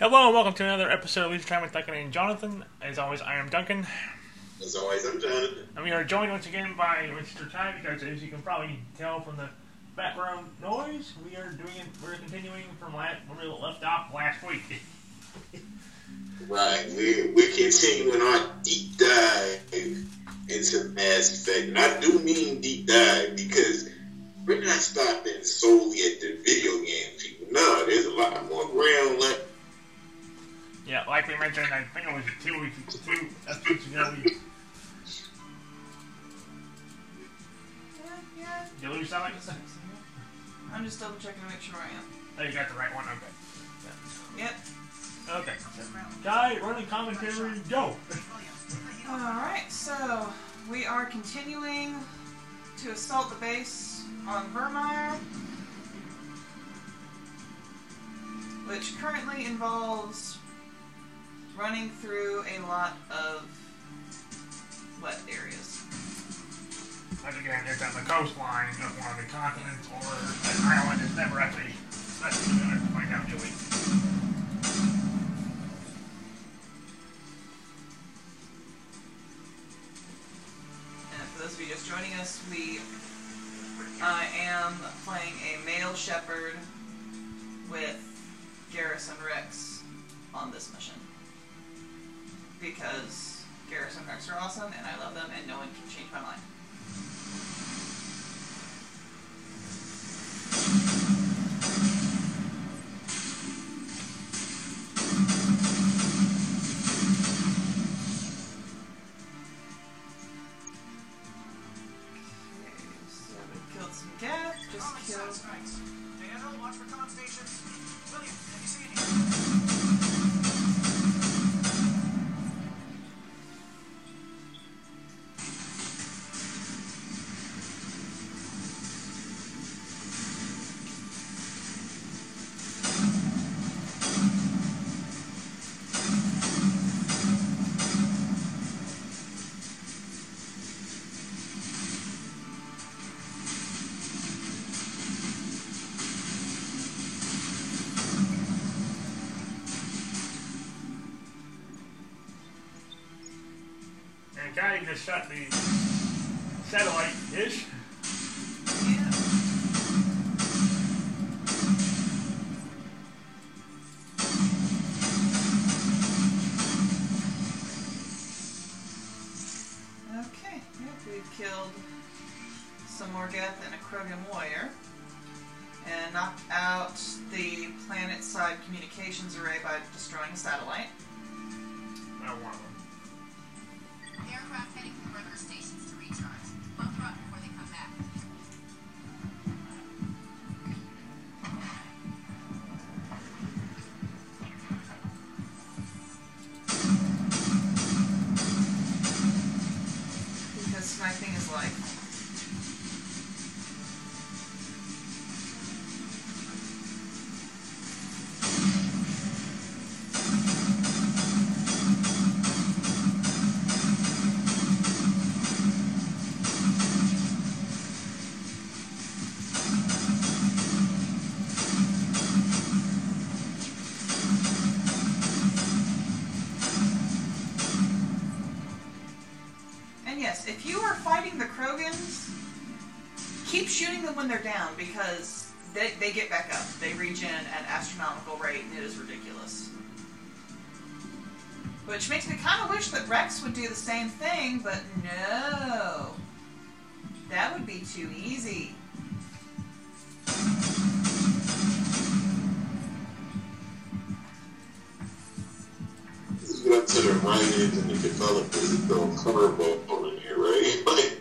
Hello and welcome to another episode of Leisure Time with Duncan and Jonathan. As always, I am Duncan. As always, I'm Jonathan. And we are joined once again by Mr. Ty because as you can probably tell from the background noise, we are doing we're continuing from last, where we left off last week. right, we're, we're continuing our deep dive into Mass Effect. And I do mean deep dive because we're not stopping solely at the video game. No, there's a lot more ground left. Yeah, like we mentioned, I think it was two weeks, two episodes ago. We, Yeah, did you lose something? I'm just double checking to make sure I am. Oh, you got the right one. Okay. Yep. Okay. Guy, running commentary, go. Alright, so we are continuing to assault the base on Virmire, which currently involves running through a lot of wet areas. Once again, it's on the coastline of one of the continents or an island is never actually that's what we're gonna find out, Joey. And for those of you just joining us, we I am playing a male Shepard with Garrus and Wrex on this mission. Because Garrus and Wrex are awesome and I love them and no one can change my mind. Shot the satellite dish. yeah. Okay, yep, we've killed some more Geth and a Krogan warrior. And knocked out the planet side communications array by destroying a satellite. Not one of them. Aircraft heading to river stations. to them when they're down because they, they get back up. They regen at astronomical rate and it is ridiculous. Which makes me kind of wish that Wrex would do the same thing, but no. That would be too easy. To a curveball in here, right?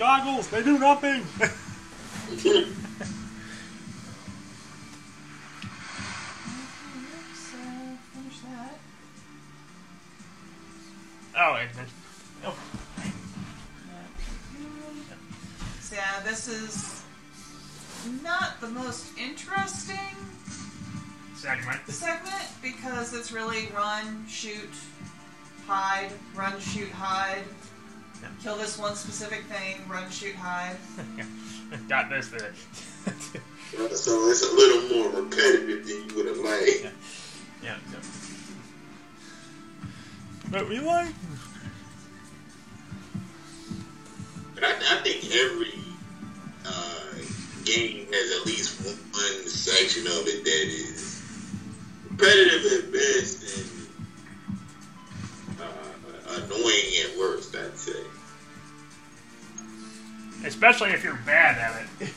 goggles, they do nothing. Got this. So it's a little more repetitive than you would have liked. yeah. yeah. But we like. Especially if you're bad at it.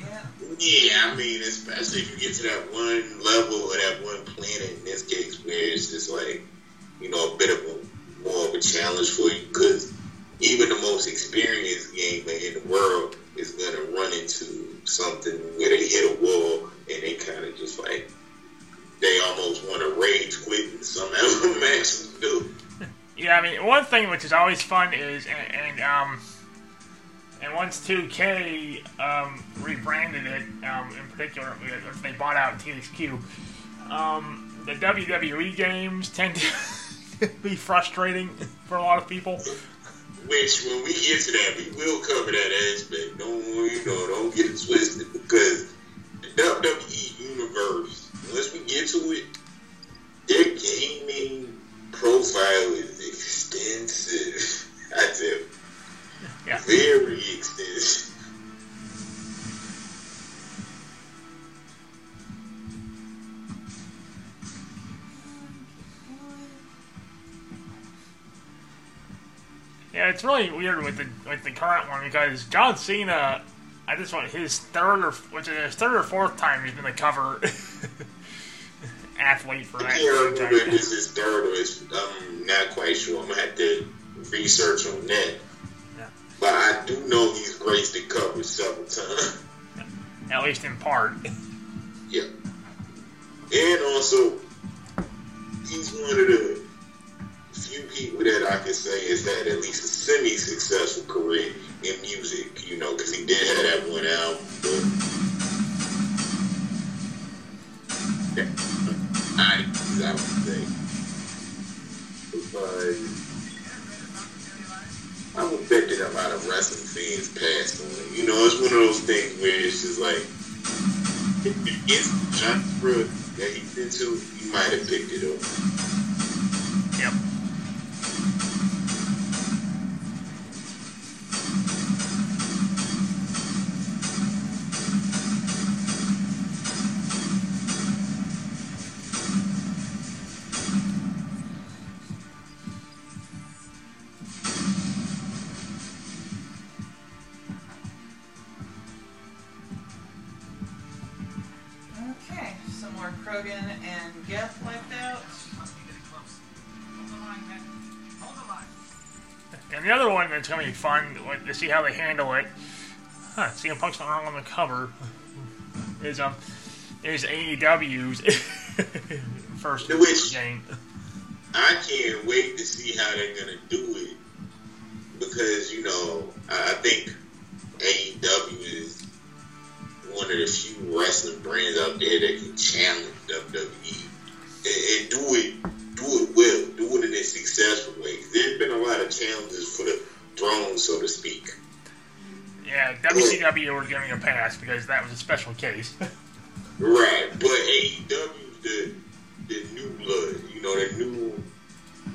Yeah. Yeah, I mean, especially if you get to that one level or that one planet in this case where it's just like, you know, a bit of a more of a challenge for you because even the most experienced gamer in the world is going to run into something where they hit a wall and they kind of just like, they almost want to rage quit and some somehow match do. Yeah, I mean, one thing which is always fun is, and, and um, and once 2K um, rebranded it, um, in particular, uh, they bought out THQ, um, the WWE games tend to be frustrating for a lot of people. Which, when we get to that, we will cover that aspect. Don't you know? Don't get it twisted because the WWE universe, once we get to it, their gaming profile is extensive. I tell you, Yeah. very extensive. Yeah, it's really weird with the with the current one because John Cena, I just want his third or which is his third or fourth time he's been the cover athlete for that can't remember if this is third or it's, I'm not quite sure. I'm gonna have to research on that. But I do know he's graced the cover several times. At least in part. Yeah. And also, he's one of the few people that I can say has had at least a semi-successful career in music, you know, because he did have that one album. I, I would say. But I would bet that a lot of wrestling fans passed on. You know, it's one of those things where it's just like, if it's genre that he's into, you might have picked it up. Krogan and Geth wiped out. Must be getting close. Hold the line, man. Hold the line. And the other one that's going to be fun like, to see how they handle it. Huh, CM Punk's not wrong on the cover. Is um is AEW's first Which- game. I can't wait to see how they're gonna do it because you know I I think AEW is one of the few wrestling brands out there that can challenge WWE and, and do it do it well, do it in a successful way. There's been a lot of challenges for the throne, so to speak. Yeah, WCW were giving a pass because that was a special case. Right, but AEW the the new blood, you know, the new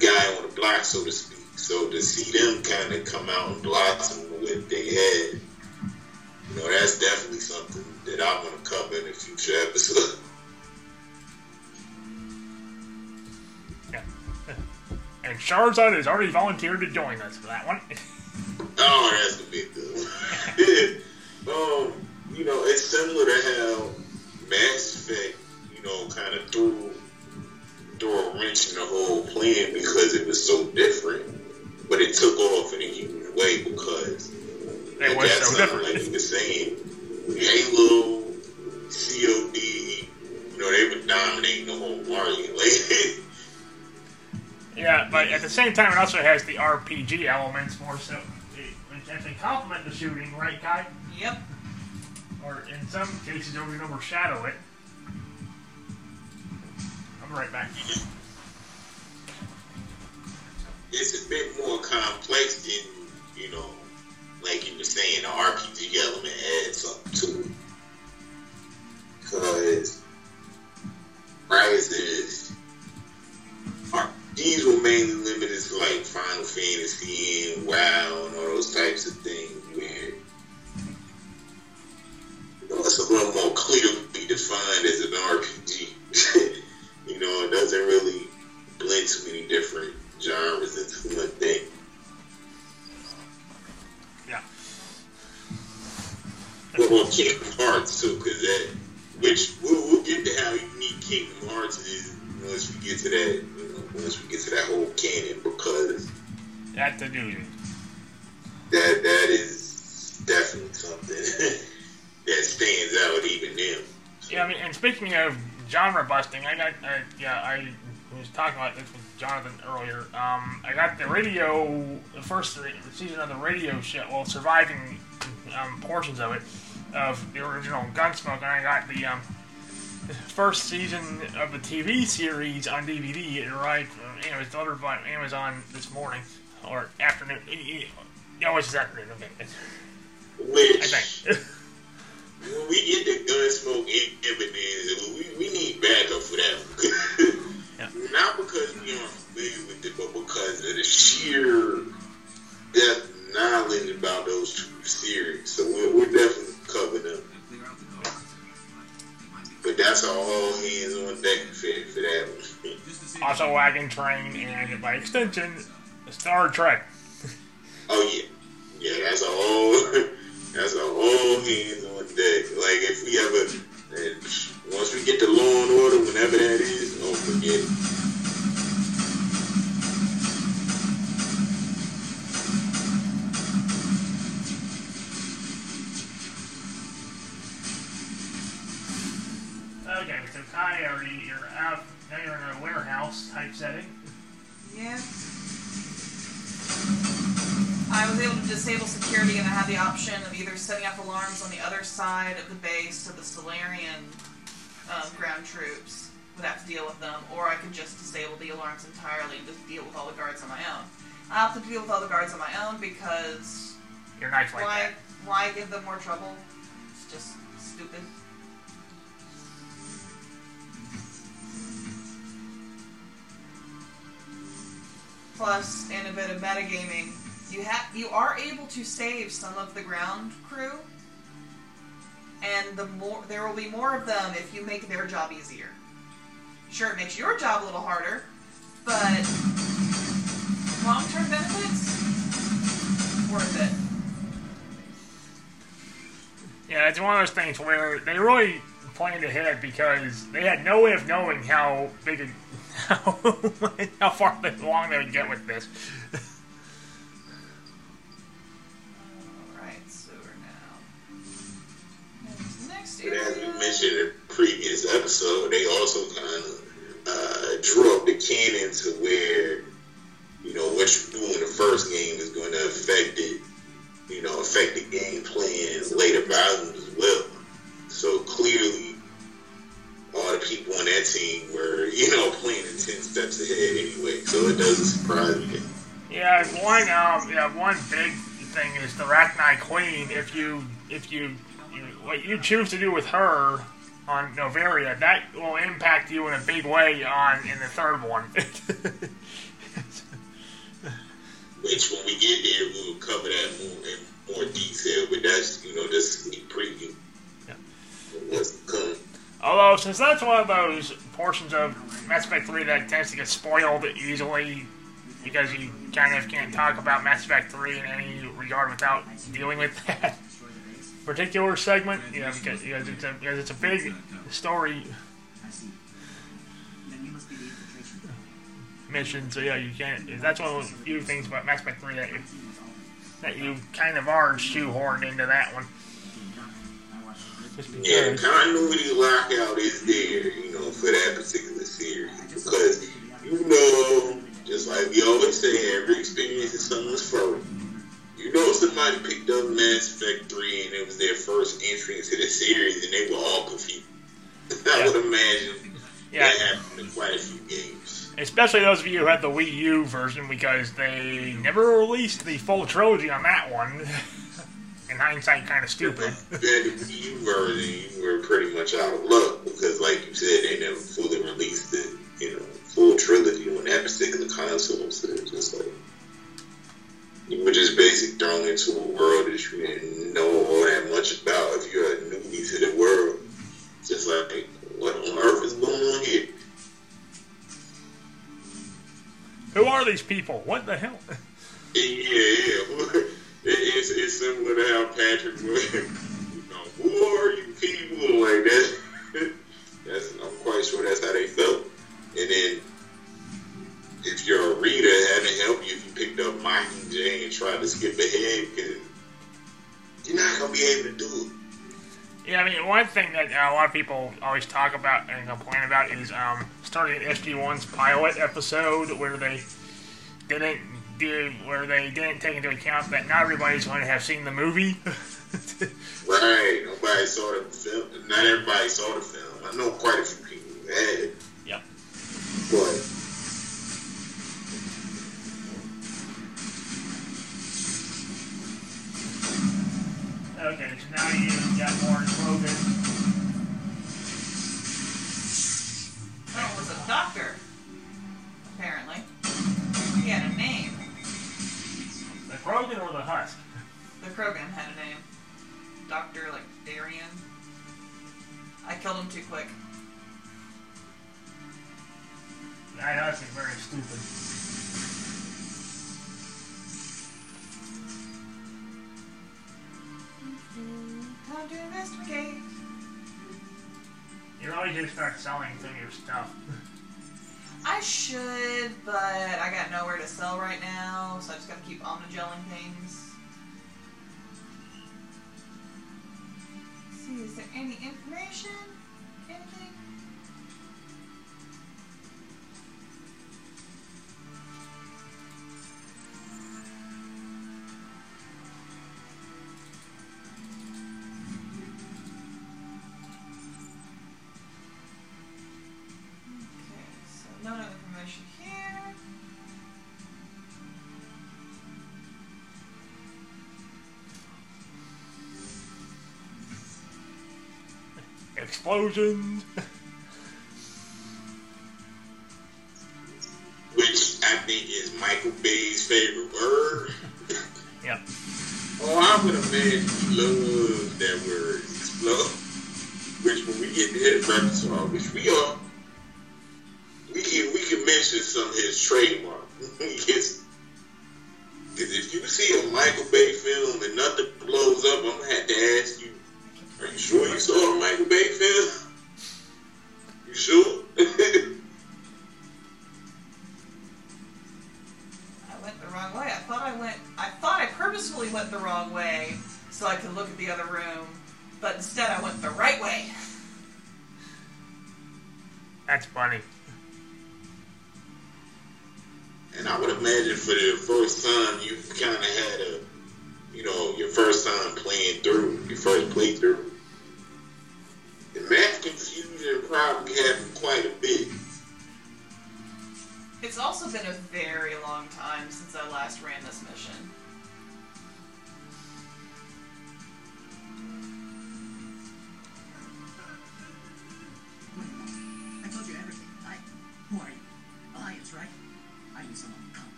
guy on the block, so to speak. So to see them kind of come out and blossom what they had, you know, that's definitely something that I'm going to cover in a future episode. Yeah. And Charizard has already volunteered to join us for that one. Oh, that's a big deal. um, you know, it's similar to how Mass Effect, you know, kind of threw threw a wrench in the whole plan because it was so different, but it took off It at was so different. like you were saying, Halo, COD, you know, they were dominating the whole market. Like, Yeah, but at the same time, it also has the RPG elements more so, it- which actually complement the shooting, right, Cai? Yep. Or in some cases, over and overshadow it. I'm right back. it's a bit more complex than you know, like you were saying, the RPG element adds something to it. Because prizes, these were mainly limited to like Final Fantasy and WoW and all those types of things where you know, it's a little more clearly defined as an RPG. you know, it doesn't really blend too many different genres into one thing. Well, well Kingdom Hearts too, because that, which we'll, we'll get to how unique Kingdom Hearts is once we get to that, you know, once we get to that whole canon, because That's the dude. that that is definitely something that stands out even now. Yeah, I mean, and speaking of genre busting, I got, uh, yeah, I was talking about this with Jonathan earlier. Um, I got the radio, the first season of the radio show, well, surviving um, portions of it, of the original Gunsmoke, and I got the um, first season of the TV series on DVD. It arrived, uh, it was delivered by Amazon this morning, or afternoon. Yeah, it was this afternoon, okay. I Which, think. when we get the Gunsmoke evidence, we, we need backup for that. Yeah. Not because we aren't familiar with it, but because of the sheer depth of knowledge about those two series. So we're, we're definitely But that's our all hands on deck for, for that one. also Wagon Train, and by extension, Star Trek. Oh yeah, yeah. That's a whole. That's a whole hands on deck. Like if we ever, and once we get to Law and Order, whenever that is, oh forget it. Okay, so Cai, are you, you're out, now you're in a warehouse type setting. Yeah. I was able to disable security and I had the option of either setting up alarms on the other side of the base so the Salarian um, ground troops would have to deal with them, or I could just disable the alarms entirely and just deal with all the guards on my own. I opted to deal with all the guards on my own because You're nice like why that. why give them more trouble? It's just stupid. Plus, in a bit of metagaming, you have you are able to save some of the ground crew, and the more there will be more of them if you make their job easier. Sure, it makes your job a little harder, but long-term benefits worth it. Yeah, it's one of those things where they really planned ahead because they had no way of knowing how big, how, how far they, along they would get with this. Alright, so we're now. Next, next But as area. you, you what you choose to do with her on Noveria, that will impact you in a big way on in the third one. Which, when we get there, we will cover that more in more detail. But that's you know just a preview. Yeah. Although, since that's one of those portions of Mass Effect 3 that tends to get spoiled easily because you kind of can't talk about Mass Effect 3 in any regard without dealing with that particular segment, you know, because, because, it's, a, because it's a big story I see. Then you must be the infiltration. mission, so yeah, you can't. That's one of the few things about Mass Effect 3 that you, that you kind of are shoehorned into that one. Yeah, continuity lockout is there, you know, for that particular series. Because, you know, just like we always say, every experience is someone's first. Somebody picked up Mass Effect 3 and it was their first entry into the series and they were all confused. I Yeah. would imagine Yeah. that happened in quite a few games. Especially those of you who had the Wii U version because they never released the full trilogy on that one. In hindsight, kind of stupid. That Wii U version, you were pretty much out of luck because, like you said, they never fully released the, you know, full trilogy on that particular console. So it's just like you were just basically thrown into a world that you didn't know all that much about if you're a newbie to the world. Just like, what on earth is going on here? Who are these people? What the hell? Yeah, yeah. It's, it's similar to how Patrick was. You know, who are you people? Like that. That's I'm quite sure that's how they felt. And then if you're a reader, having help you if you picked up Mockingjay and tried to skip ahead because you're not gonna be able to do it. Yeah, I mean, one thing that uh, a lot of people always talk about and complain about is um, starting at SG1's pilot episode where they didn't do, where they didn't take into account that not everybody's going to have seen the movie. Right. Nobody saw the film. Not everybody saw the film. I know quite a few people who had, yep. but Okay, so now you got more Krogan. Oh, it was a doctor. Apparently. He had a name. The Krogan or the Husk? The Krogan had a name. Doctor, like, Darian. I killed him too quick. That Husk is very stupid. Your stuff. I should, but I got nowhere to sell right now, so I just gotta keep omnigelling things. Let's see, is there any information? Explosions.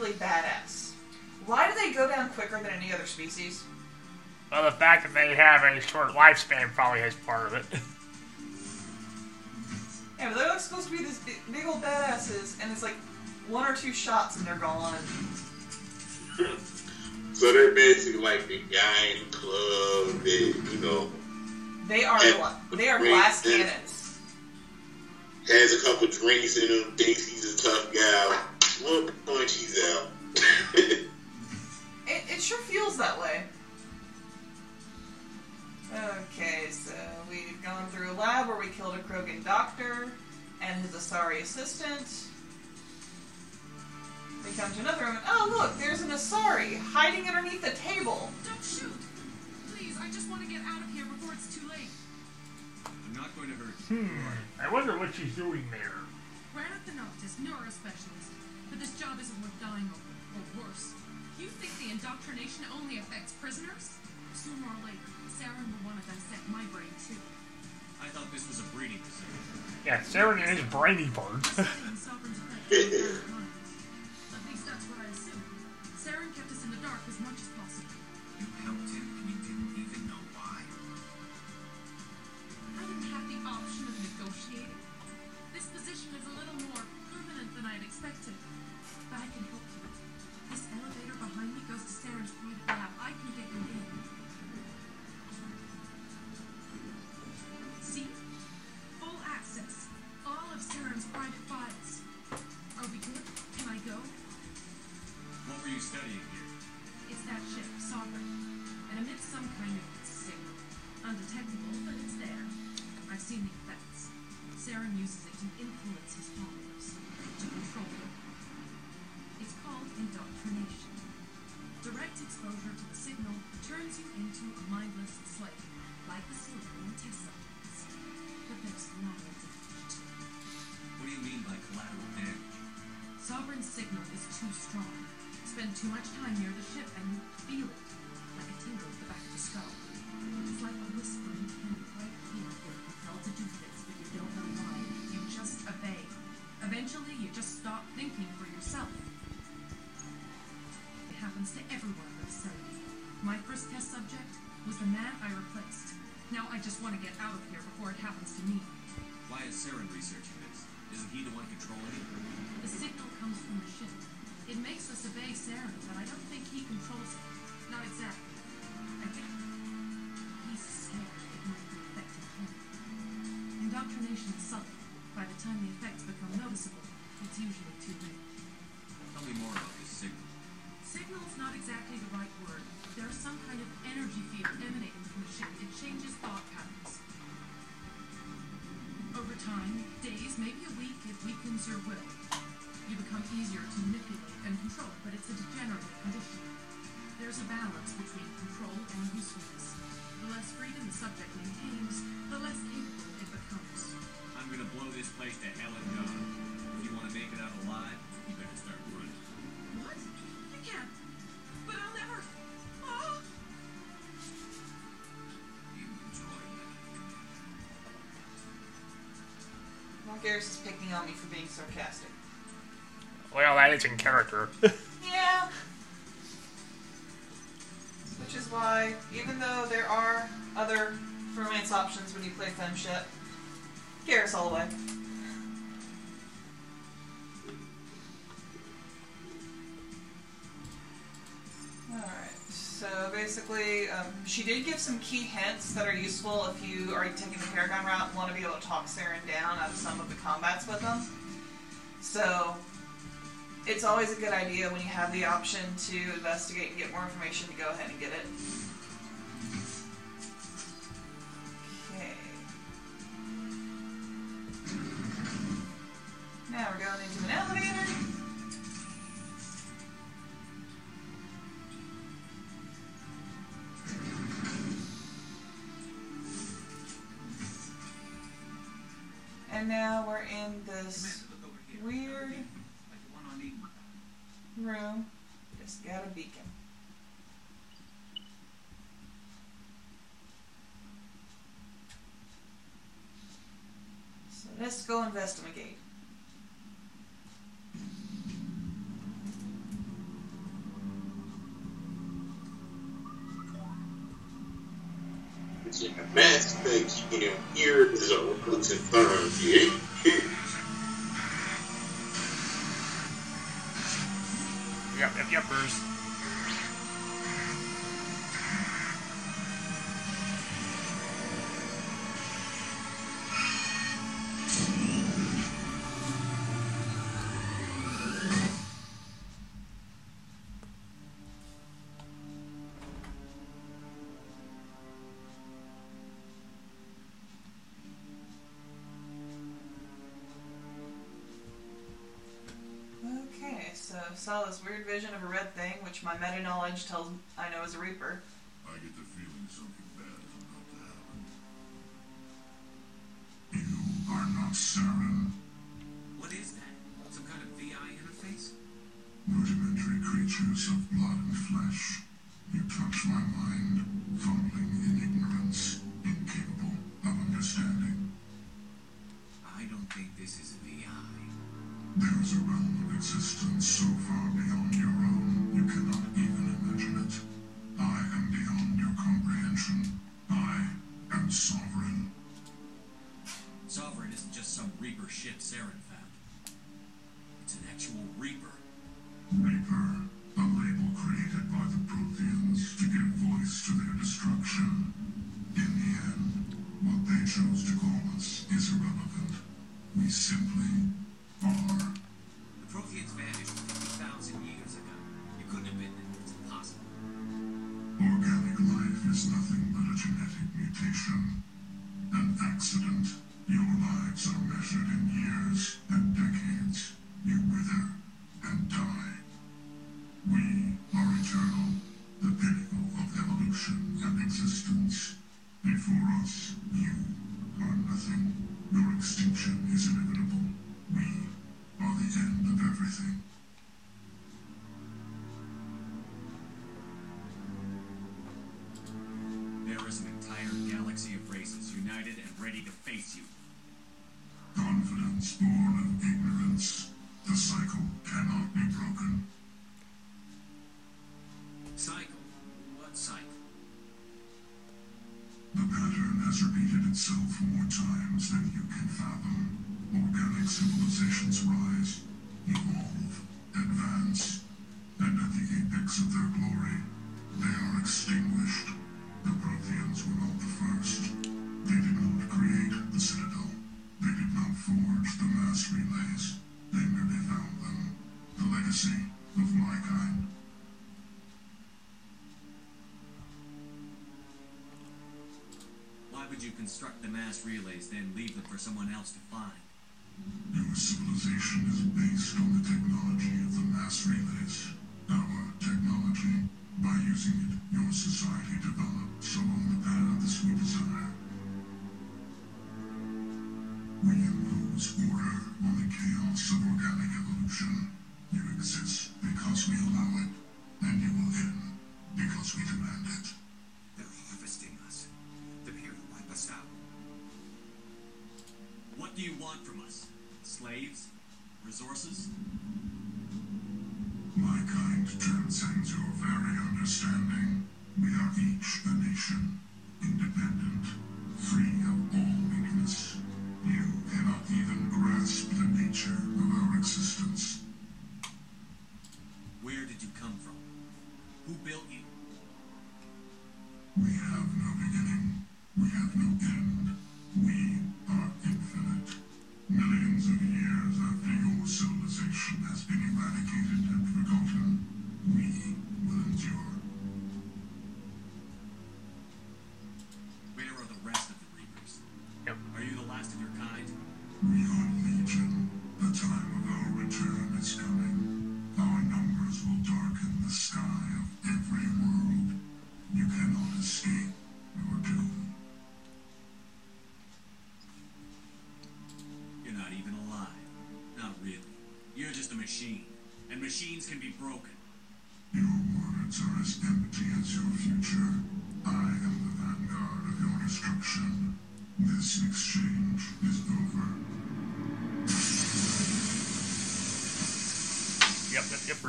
be majorly badass. Why do they go down quicker than any other species? Well, the fact that they have a short lifespan probably has part of it. Yeah, but they're supposed to be these big, big old badasses, and it's like one or two shots and they're gone. So they're basically like the guy in the club that, you know, They are gla- they are glass cannons. has a couple drinks in him, thinks he's a tough guy. One punch, he's out. It, it sure feels that way. Okay, so we've gone through a lab where we killed a Krogan doctor and his Asari assistant. We come to another room. and- Oh, look, there's an Asari hiding underneath the table. Don't shoot! Please, I just want to get out of here before it's too late. I'm not going to hurt you. Hmm. I wonder what she's doing there. Granite the neurospecialist. But this job isn't worth dying over, or worse. You think the indoctrination only affects prisoners? Sooner or later, Saren will want to dissect my brain too. I thought this was a breeding facility. Yeah, Sarah and his brainy parts. Studying Sovereign's effect on our minds. At least that's what I assume. Saren kept us in the dark as much as possible. You helped him and you didn't even know why. I didn't have the option of kind of signal. Undetectable, but it's there. I've seen the effects. Saren uses it to influence his followers, to control them. It's called indoctrination. Direct exposure to the signal turns you into a mindless slave, like the Salarian Tessellans. But there's collateral damage. What do you mean by collateral damage? Sovereign's signal is too strong. Spend too much time near the ship and you feel it, skull. It's like a whispering hand right here. You're compelled to do this, but you don't know why. You just obey. Eventually, you just stop thinking for yourself. It happens to everyone with Ceres. My first test subject was the man I replaced. Now I just want to get out of here before it happens to me. Why is Saren researching this? Isn't he the one controlling it? The signal comes from the ship. It makes us obey Saren, but I don't think he controls it. Not exactly. I think he's scared it might be affecting. Indoctrination is subtle. By the time the effects become noticeable, it's usually too late. Tell me more about this signal. Signal's not exactly the right word. There's some kind of energy field emanating from the ship. It changes thought patterns. Over time, days, maybe a week, it weakens your will. You become easier to manipulate and control, but it's a degenerative condition. There's a balance between control and usefulness. The less freedom the subject maintains, the less capable it becomes. I'm gonna blow this place to hell and gone. If you want to make it out alive, you better start running. What? You can't. But I'll never. Oh! You enjoy it. Well, Garrus is picking on me for being sarcastic. Well, that is in character. Even though there are other romance options when you play FemShep, Garrus all the way. Alright, so basically, um, she did give some key hints that are useful if you are taking the Paragon route and want to be able to talk Saren down out of some of the combats with them. So, it's always a good idea when you have the option to investigate and get more information to go ahead and get it. Okay. Now we're going into an elevator. And now we're in this weird room, it's got a beacon. So let's go investigate. It's in the you know, here is a results in. Yuppers. saw this weird vision of a red thing, which my meta knowledge tells I know is a Reaper. someone else to find. Your civilization is based on the technology of the mass relays. Our technology. By using it, your society develops along the paths we desire. We impose order on the chaos of organic evolution. You exist because we allow it, and you will end because we demand it.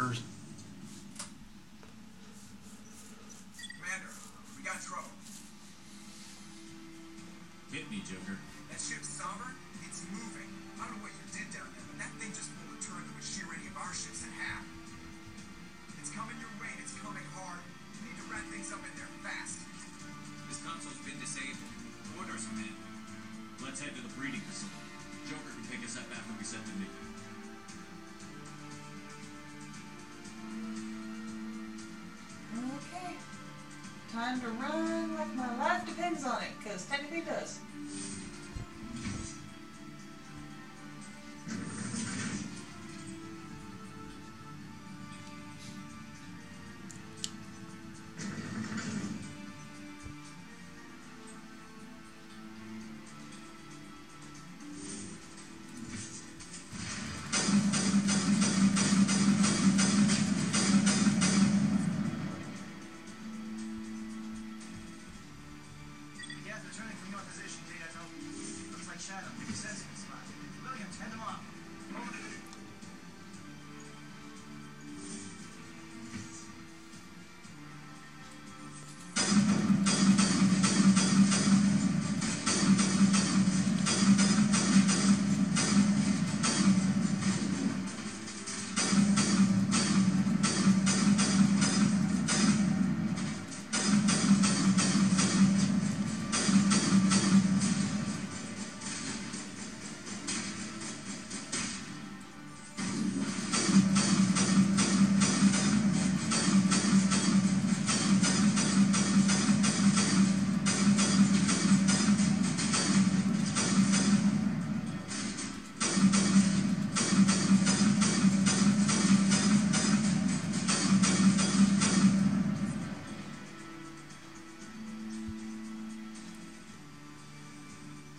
Yep,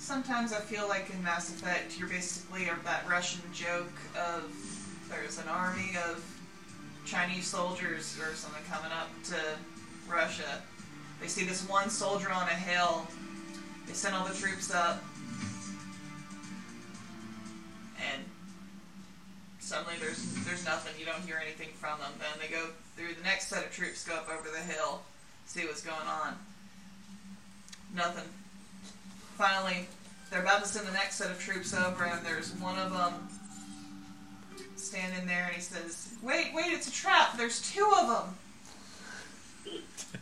Sometimes I feel like in Mass Effect, you're basically that Russian joke of there's an army of Chinese soldiers or something coming up to Russia. They see this one soldier on a hill. They send all the troops up. And suddenly there's there's nothing. You don't hear anything from them. Then they go through the next set of troops, go up over the hill, see what's going on. Nothing. Finally, they're about to send the next set of troops over, and there's one of them standing there, and he says, "Wait, wait! It's a trap. There's two of them."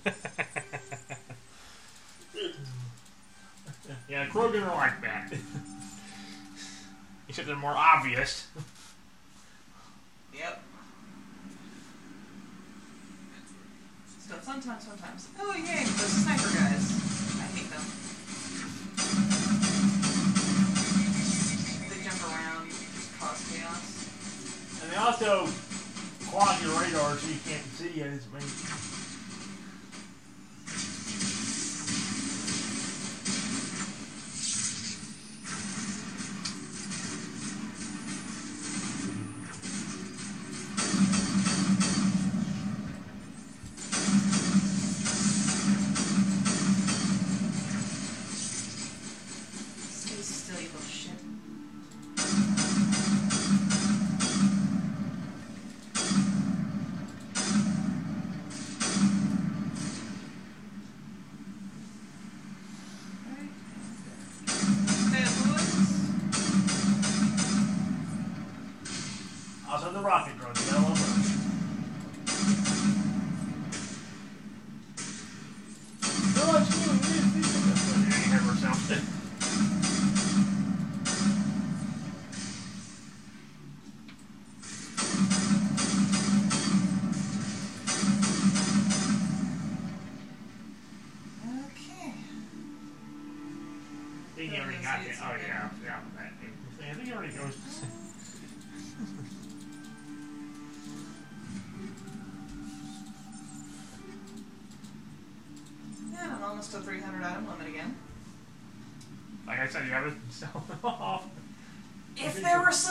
Yeah, Krogan are like that. Except they're more obvious. Yep. So sometimes, sometimes. Oh yay, those sniper guys. I hate them. They jump around, just cause chaos. And they also clog your radar so you can't see as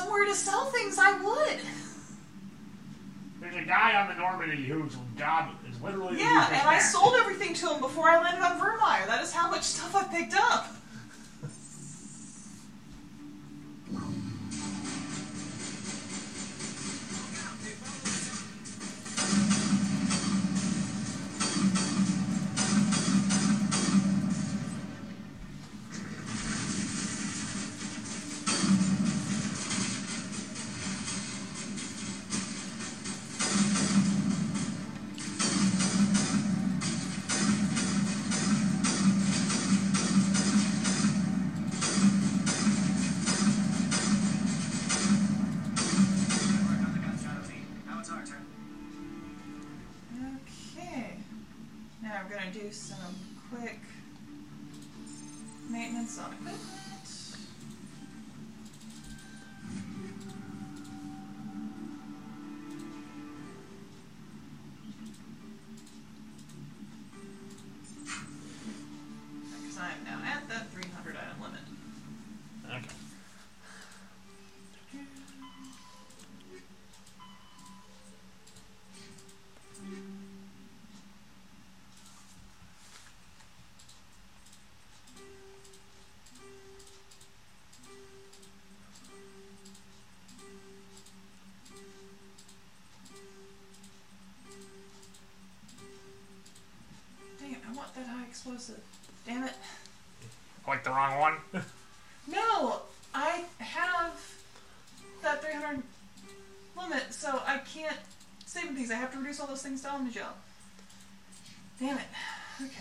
somewhere to sell things, I would. There's a guy on the Normandy whose job is literally. Yeah, and I sold everything to him before I landed on Virmire. That is how much stuff I picked up. High. Damn it. Like the wrong one. No, I have that 300 limit, so I can't save these. I have to reduce all those things down the job. Damn it. Okay.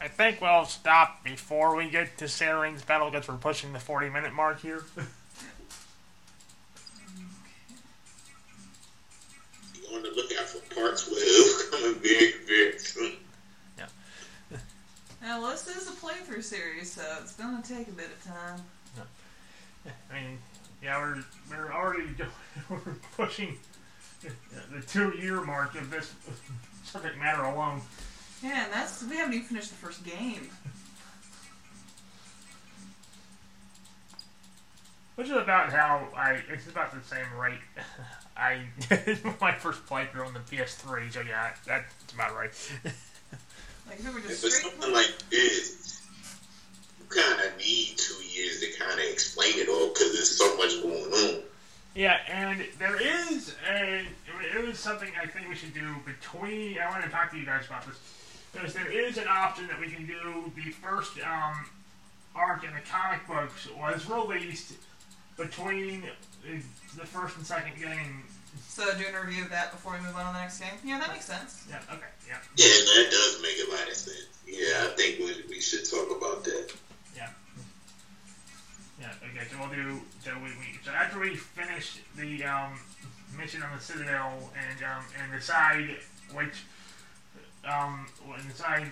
I think we'll stop before we get to Saren's battle because we're pushing the 40 minute mark here. Be on the lookout for part 12 coming very, very soon. Yeah. now, this is a playthrough series, so it's gonna take a bit of time. I mean, yeah, we're we're already go- we're pushing the two year mark of this subject matter alone. Yeah, and that's we haven't even finished the first game. Which is about how I. It's about the same rate I did my first playthrough on the PS3. So yeah, that's about right. Like if it were just for straight. something like this, you kind of need two years to kind of explain it all because there's so much going on. Yeah, and there is a. It was something I think we should do between. I want to talk to you guys about this because there is an option that we can do. The first um, arc in the comic books was released between the, the first and second game. So do a review of that before we move on to the next game. Yeah, that makes sense. Yeah. Okay. Yeah. Yeah, that does make a lot of sense. Yeah, I think we, we should talk about that. Yeah. Yeah. Okay. So we'll do. So we, we so after we finish the um, mission on the Citadel and um, and decide which um and decide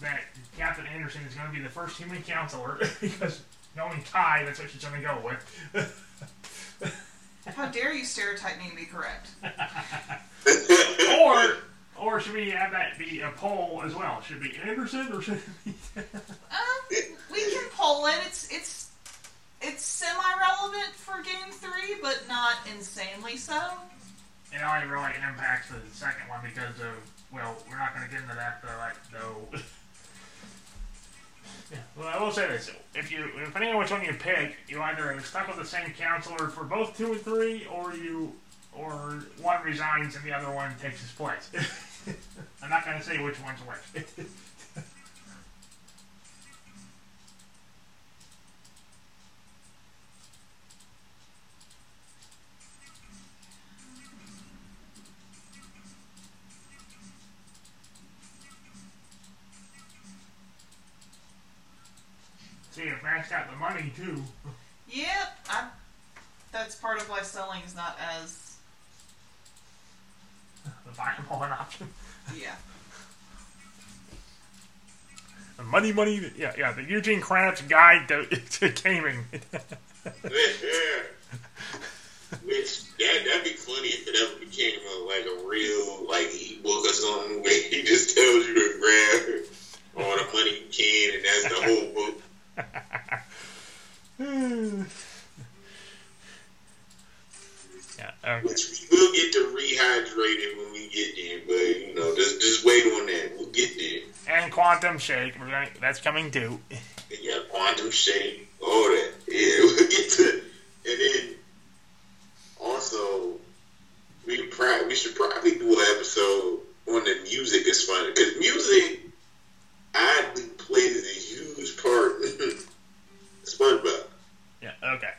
that Captain Anderson is going to be the first human councilor because knowing Cai, that's what she's going to go with. How dare you stereotype me to be correct? or or should we have that be a poll as well? Should it be Anderson or should it be? Um, we can poll it. It's it's it's semi-relevant for game three, but not insanely so. It only really impacts the second one because of well, we're not going to get into that though. Like, though. yeah. Well, I will say this: if you, depending on which one you pick, you either are stuck with the same councilor for both two and three, or you, or one resigns and the other one takes his place. I'm not going to say which one's which. See, if Max got the money too. Yep, I, that's part of why selling is not as The viable an option. yeah. The money, money. Yeah, yeah. The Eugene Krabs guide to, to gaming. Which that that'd be funny if it ever became a, like a real like he book or something where he just tells you to grab all the money you can, and that's the whole book. yeah. Okay. Which we will get to rehydrated when we get there, but you know, just just wait on that. We'll get there. And Quantum Shake. We're gonna. That's coming too. Yeah, quantum shake, all that. Yeah, we'll get to, and then also we probably we should probably do an episode on the music is fun because music oddly plays a huge part in SpongeBob. Yeah. Okay.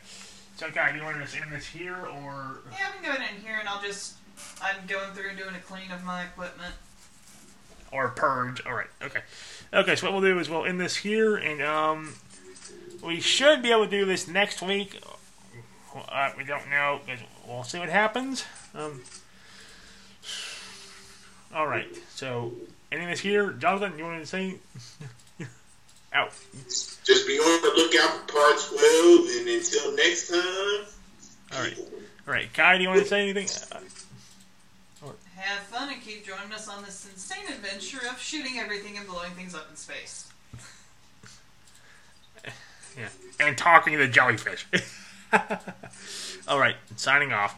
So, guy, you want to end this here or? Yeah, I'm going in here and I'll just. I'm going through and doing a clean of my equipment. or purge. All right. Okay. Okay. So what we'll do is we'll end this here, and um, we should be able to do this next week. Uh, we don't know. We'll see what happens. Um. All right. So ending this here, Jonathan. You want to say? Out. Just be on the lookout for part twelve, and until next time. All right. All right. Cai, do you want to say anything? Have fun and keep joining us on this insane adventure of shooting everything and blowing things up in space. yeah. And talking to the jellyfish. All right. Signing off.